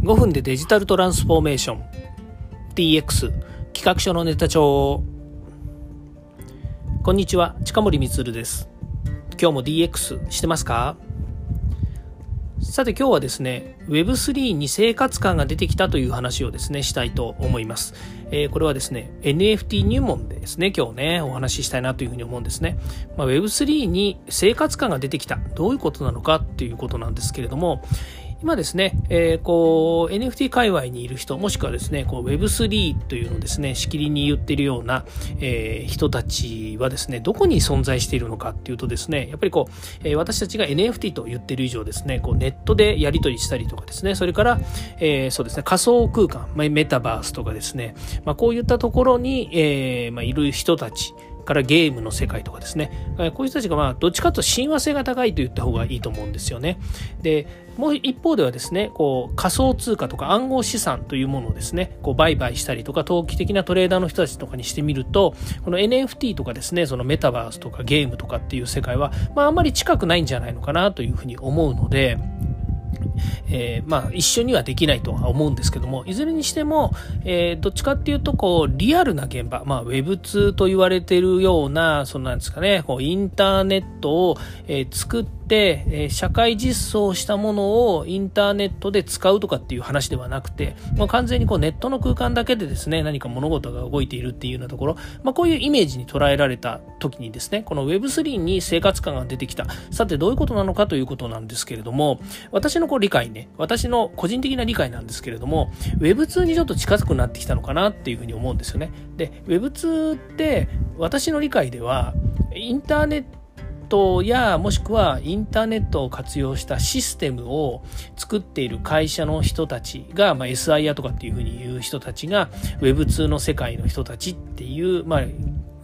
5分でデジタルトランスフォーメーション。DX 企画書のネタ帳。こんにちは近森光です。今日も DX してますか？さて今日はですね Web3 に生活感が出てきたという話をですねしたいと思います、えー、これはですね NFT 入門でですね今日ねお話ししたいなというふうに思うんですね、まあ、Web3 に生活感が出てきた。どういうことなのかっていうことなんですけれども今ですね、えー、こう NFT 界隈にいる人もしくはですねこう Web3 というのをですねしきりに言ってるような、えー、人たちはですねどこに存在しているのかっていうとですねやっぱりこう、えー、私たちが NFT と言ってる以上ですねこうネットでやり取りしたりとかですねそれから、えー、そうですね仮想空間、まあ、メタバースとかですね、まあ、こういったところに、えーまあ、いる人たちからゲームの世界とかですね、こういう人たちがまあどっちかと親和性が高いと言った方がいいと思うんですよね。で、もう一方ではですね、こう仮想通貨とか暗号資産というものをですね、こう売買したりとか、投機的なトレーダーの人たちとかにしてみると、この NFT とかですね、そのメタバースとかゲームとかっていう世界は、まああんまり近くないんじゃないのかなというふうに思うので、えー、まあ、一緒にはできないとは思うんですけども、いずれにしても、えー、どっちかっていうと、こう、リアルな現場、まあ、Web2 と言われてるような、そんなんですかね、こう、インターネットを、えー、作って、え社会実装したものをインターネットで使うとかっていう話ではなくて、まあ、完全にこうネットの空間だけでですね、何か物事が動いているっていうようなところ、まあ、こういうイメージに捉えられた時にですね、この Web3 に生活感が出てきた。さて、どういうことなのかということなんですけれども、私のこう理解ね、私の個人的な理解なんですけれども、Web2 にちょっと近づくなってきたのかなっていうふうに思うんですよね。で、Web2 って私の理解では、インターネットやもしくはインターネットを活用したシステムを作っている会社の人たちが、まあ、SIR とかっていうふうに言う人たちが Web2 の世界の人たちっていう、まあ、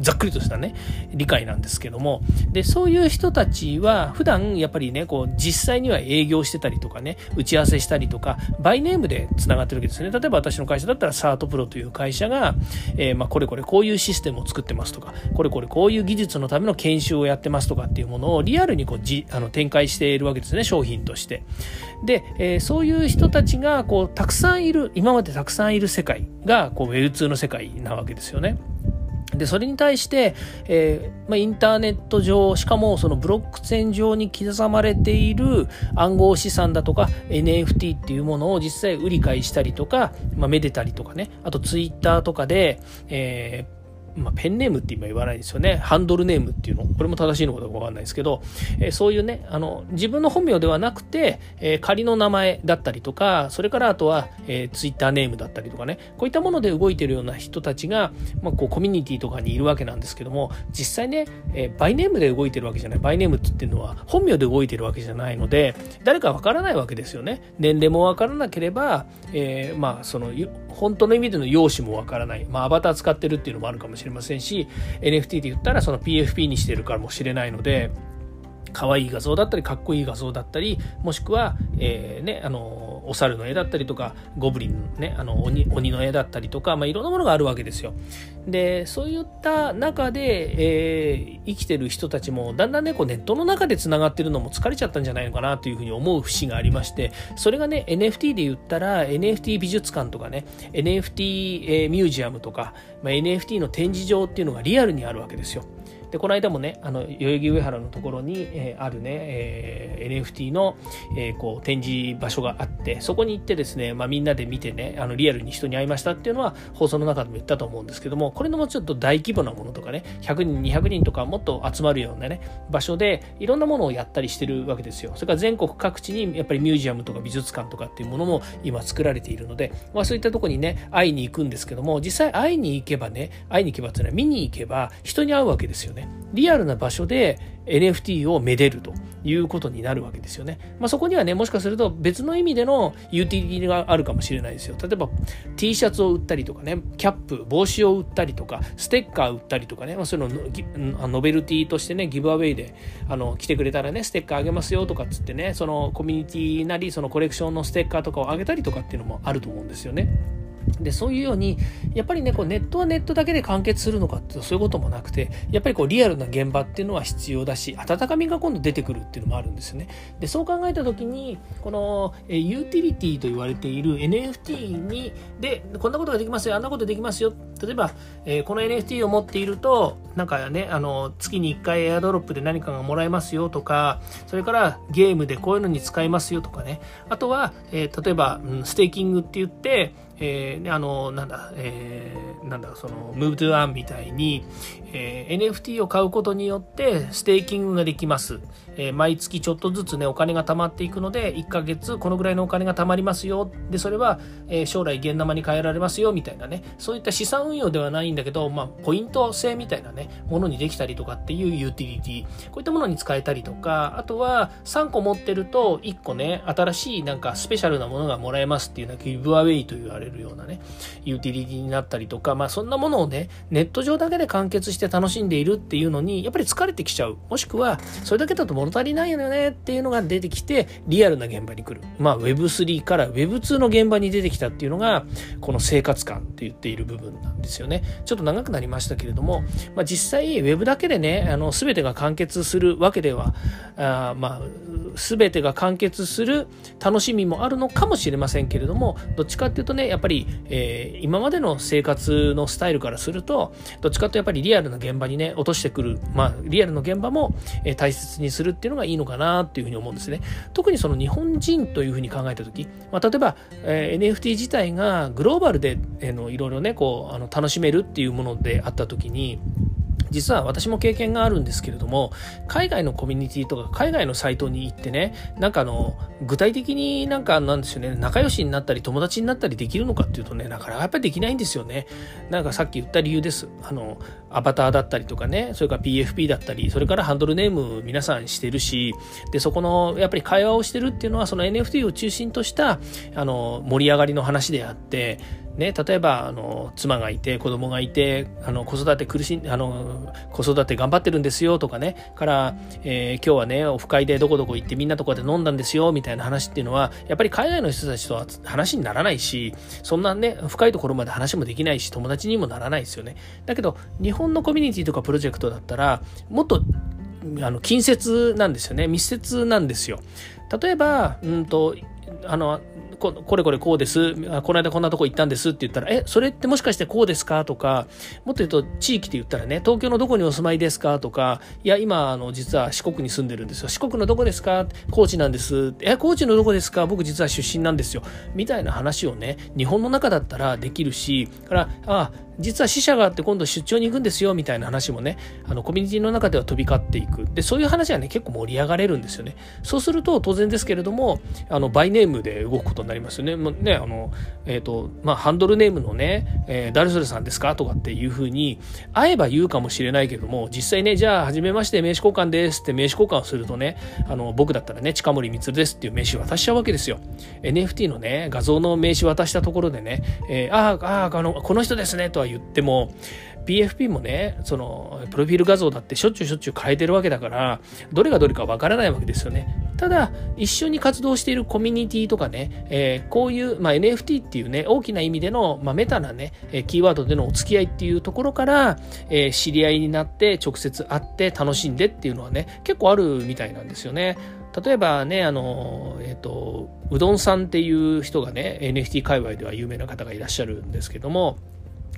ざっくりとしたね、理解なんですけども、で、そういう人たちは、普段やっぱりね、こう、実際には営業してたりとかね、打ち合わせしたりとか、バイネームで繋がってるわけですね。例えば私の会社だったら、サートプロという会社が、えー、まあ、これこれこういうシステムを作ってますとか、これこれこういう技術のための研修をやってますとかっていうものをリアルにこう、じ、あの、展開しているわけですね、商品として。で、えー、そういう人たちが、こう、たくさんいる、今までたくさんいる世界が、こう、Web2 の世界なわけですよね。で、それに対して、えー、まあ、インターネット上、しかもそのブロックチェーン上に刻まれている暗号資産だとか NFT っていうものを実際売り買いしたりとか、まあ、めでたりとかね、あとツイッターとかで、えーまあ、ペンネームって今言わないですよね。ハンドルネームっていうの。これも正しいのかどうかわかんないですけど、えー、そういうね、あの、自分の本名ではなくて、えー、仮の名前だったりとか、それからあとは、えー、ツイッターネームだったりとかね、こういったもので動いてるような人たちが、まあ、こう、コミュニティとかにいるわけなんですけども、実際ね、えー、バイネームで動いてるわけじゃない。バイネームって言ってるのは、本名で動いてるわけじゃないので、誰かわからないわけですよね。年齢もわからなければ、えー、まあ、その、本当の意味での容姿もわからない。まあ、アバター使ってるっていうのもあるかもしれないませんし、NFT で言ったらその PFP にしてるかもしれないので、可愛い画像だったり、かっこいい画像だったり、もしくは、えー、ね、あの、お猿の絵だったりとか、ゴブリンね、あの鬼、鬼の絵だったりとか、まあ、いろんなものがあるわけですよ。で、そういった中で、えー、生きてる人たちも、だんだんね、こうネットの中で繋がってるのも疲れちゃったんじゃないのかなというふうに思う節がありまして、それがね、NFT で言ったら、NFT 美術館とかね、NFT、えー、ミュージアムとか、まあ、NFT の展示場っていうのがリアルにあるわけですよ。でこの間もねあの代々木上原のところに、えー、あるね、えー、NFT の、えー、こう展示場所があってそこに行ってですね、まあ、みんなで見てねあのリアルに人に会いましたっていうのは放送の中でも言ったと思うんですけどもこれのもちょっと大規模なものとかね100人200人とかもっと集まるようなね場所でいろんなものをやったりしてるわけですよ。それから全国各地にやっぱりミュージアムとか美術館とかっていうものも今作られているので、まあ、そういったとこにね会いに行くんですけども実際会いに行けばね会いに行けばっていうのは見に行けば人に会うわけですよね。リアルな場所で NFT をめでるということになるわけですよね。まあ、そこにはね、もしかすると別の意味でのユーティリティがあるかもしれないですよ。例えば T シャツを売ったりとかね、キャップ、帽子を売ったりとか、ステッカー売ったりとかね、まあ、そういうのノベルティとしてね、ギブアウェイであの来てくれたらね、ステッカーあげますよとかっつってね、そのコミュニティなり、そのコレクションのステッカーとかをあげたりとかっていうのもあると思うんですよね。でそういうようにやっぱりねこうネットはネットだけで完結するのかっていうとそういうこともなくてやっぱりこうリアルな現場っていうのは必要だし温かみが今度出てくるっていうのもあるんですよね。でそう考えた時にこの、ユーティリティと言われている NFT にでこんなことができますよあんなことできますよ例えば、えー、この NFT を持っているとなんかねあの月に1回エアドロップで何かがもらえますよとかそれからゲームでこういうのに使えますよとかねあとは、えー、例えば、うん、ステーキングって言ってえー、あの、なんだ、えー、なんだ、その、 move to earn みたいに、えー、NFT を買うことによってステーキングができます。えー、毎月ちょっとずつね、お金が貯まっていくので、1ヶ月このぐらいのお金が貯まりますよ。で、それは、えー、将来現生に変えられますよ、みたいなね、そういった資産運用ではないんだけど、まあ、ポイント制みたいなね、ものにできたりとかっていうユーティリティ、こういったものに使えたりとか、あとは3個持ってると1個ね、新しいなんかスペシャルなものがもらえますっていうのはギブアウェイと言われるようなね、ユーティリティになったりとか、まあ、そんなものをね、ネット上だけで完結して楽しんでいるっていうのに、やっぱり疲れてきちゃう。もしくは、それだけだと物足りないよねっていうのが出てきて、リアルな現場に来る。まあ、Web3 から Web2 の現場に出てきたっていうのが、この生活感って言っている部分なんですよね。ちょっと長くなりましたけれども、まあ、実際 Web だけでね、あの、全てが完結するわけでは、あまあ、全てが完結する楽しみもあるのかもしれませんけれども、どっちかっていうとね、やっぱり、えー、今までの生活のスタイルからすると、どっちかとやっぱりリアルな現場にね、落としてくる、まあ、リアルの現場も、えー、大切にするっていうのがいいのかなっていうふうに思うんですね。特にその日本人というふうに考えたとき、まあ、例えば、えー、NFT 自体がグローバルで、えー、のいろいろね、こう、あの楽しめるっていうものであったときに、実は私も経験があるんですけれども、海外のコミュニティとか海外のサイトに行ってね、なんかあの、具体的になんかなんですよね、仲良しになったり友達になったりできるのかっていうとね、なかなかやっぱりできないんですよね。なんかさっき言った理由です。あの、アバターだったりとかね、それから PFP だったり、それからハンドルネーム皆さんしてるし、で、そこのやっぱり会話をしてるっていうのは、その NFT を中心とした、あの、盛り上がりの話であって、ね、例えばあの妻がいて子供がいてあの子育て苦しんあの子育て頑張ってるんですよとかね。から、えー、今日はねオフ会でどこどこ行ってみんなとこで飲んだんですよみたいな話っていうのはやっぱり海外の人たちとは話にならないしそんなね深いところまで話もできないし友達にもならないですよね。だけど日本のコミュニティとかプロジェクトだったらもっとあの近接なんですよね。密接なんですよ。例えばうんとあのここれこれこうです。この間こんなとこ行ったんですって言ったら、え、それってもしかしてこうですか？とか、もっと言うと地域で言ったらね、東京のどこにお住まいですか？とか、いや、今、あの、実は四国に住んでるんですよ。四国のどこですか？高知なんです。え、高知のどこですか？僕実は出身なんですよ。みたいな話をね、日本の中だったらできるし、から、あ、実は死者があって今度出張に行くんですよみたいな話もねあのコミュニティの中では飛び交っていく。でそういう話はね結構盛り上がれるんですよね。そうすると当然ですけれどもあのバイネームで動くことになりますよね。もうねあのえ、ー、とまあハンドルネームのね、えー、誰それさんですか？とかっていうふうに会えば言うかもしれないけども実際ねじゃあ初めまして名刺交換ですって名刺交換をするとねあの僕だったらね近森光ですっていう名刺渡しちゃうわけですよ。NFT のね画像の名刺渡したところでね、えー、あああのこの人ですねとは言っても PFP もねそのプロフィール画像だってしょっちゅうしょっちゅう変えてるわけだからどれがどれかわからないわけですよね。ただ一緒に活動しているコミュニティとかね、えー、こういう、まあ、NFT っていうね大きな意味での、まあ、メタなねキーワードでのお付き合いっていうところから、えー、知り合いになって直接会って楽しんでっていうのはね結構あるみたいなんですよね。例えばね、あの、えっ、ー、と、うどんさんっていう人がね、NFT 界隈では有名な方がいらっしゃるんですけども、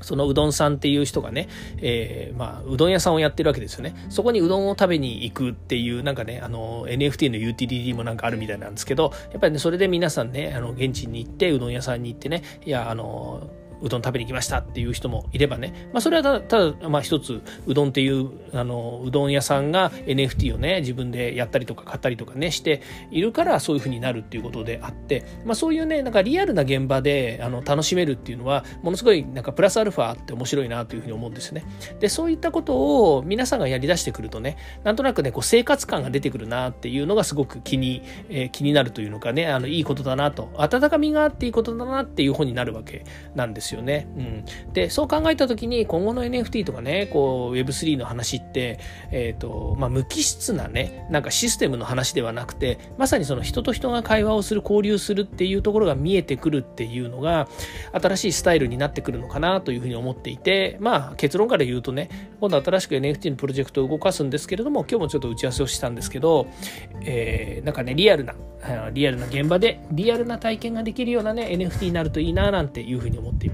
そのうどんさんっていう人がね、えー、まあ、うどん屋さんをやってるわけですよね。そこにうどんを食べに行くっていう、なんかね、あの、NFT の UTDD もなんかあるみたいなんですけど、やっぱりね、それで皆さんね、あの、現地に行って、うどん屋さんに行ってね、いや、あの、うどん食べに来ましたっていう人もいればね、まあ、それはただ、ただまあ、一つ、うどんっていう、あの、うどん屋さんが NFT をね、自分でやったりとか買ったりとかね、しているから、そういうふうになるっていうことであって、まあ、そういうね、なんかリアルな現場で、あの、楽しめるっていうのは、ものすごい、なんかプラスアルファあって面白いなというふうに思うんですね。で、そういったことを皆さんがやり出してくるとね、なんとなくね、こう、生活感が出てくるなっていうのがすごく気に、えー、気になるというのかね、あの、いいことだなと、温かみがあっていいことだなっていう本になるわけなんですよ。よね。うん、でそう考えた時に今後の NFT とかねこう Web3 の話って、えーとまあ、無機質なねなんかシステムの話ではなくてまさにその人と人が会話をする交流するっていうところが見えてくるっていうのが新しいスタイルになってくるのかなというふうに思っていてまあ結論から言うとね今度新しく NFT のプロジェクトを動かすんですけれども今日もちょっと打ち合わせをしたんですけど、えー、なんかねリアルなリアルな現場でリアルな体験ができるようなね NFT になるといいななんていうふうに思っています。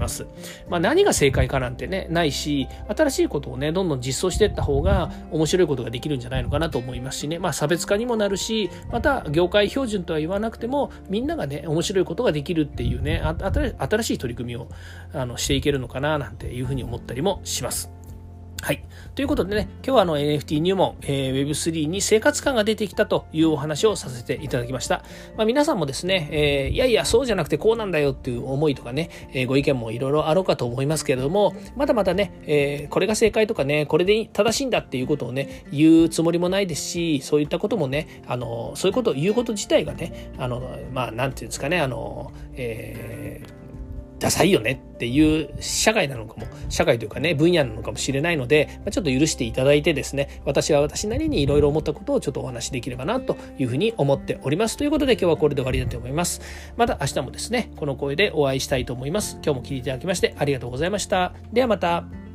まあ、何が正解かなんてねないし新しいことをねどんどん実装していった方が面白いことができるんじゃないのかなと思いますしね、まあ、差別化にもなるしまた業界標準とは言わなくてもみんながね面白いことができるっていうね新しい取り組みをあのしていけるのかななんていうふうに思ったりもします。はい。ということでね、今日はあの NFT 入門、えー、Web3 に生活感が出てきたというお話をさせていただきました。まあ、皆さんもですね、えー、いやいや、そうじゃなくてこうなんだよっていう思いとかね、えー、ご意見もいろいろあろうかと思いますけれども、まだまだね、え、これが正解とかね、これで正しいんだっていうことをね、言うつもりもないですし、そういったこともね、あの、そういうことを言うこと自体がね、あの、まあ、なんていうんですかね、あの、えーダサいよねっていう社会なのかも、社会というかね、分野なのかもしれないので、まちょっと許していただいてですね、私は私なりにいろいろ思ったことをちょっとお話しできればなというふうに思っております。ということで今日はこれで終わりだと思います。また明日もですね、この声でお会いしたいと思います。今日も聞いていただきましてありがとうございました。ではまた。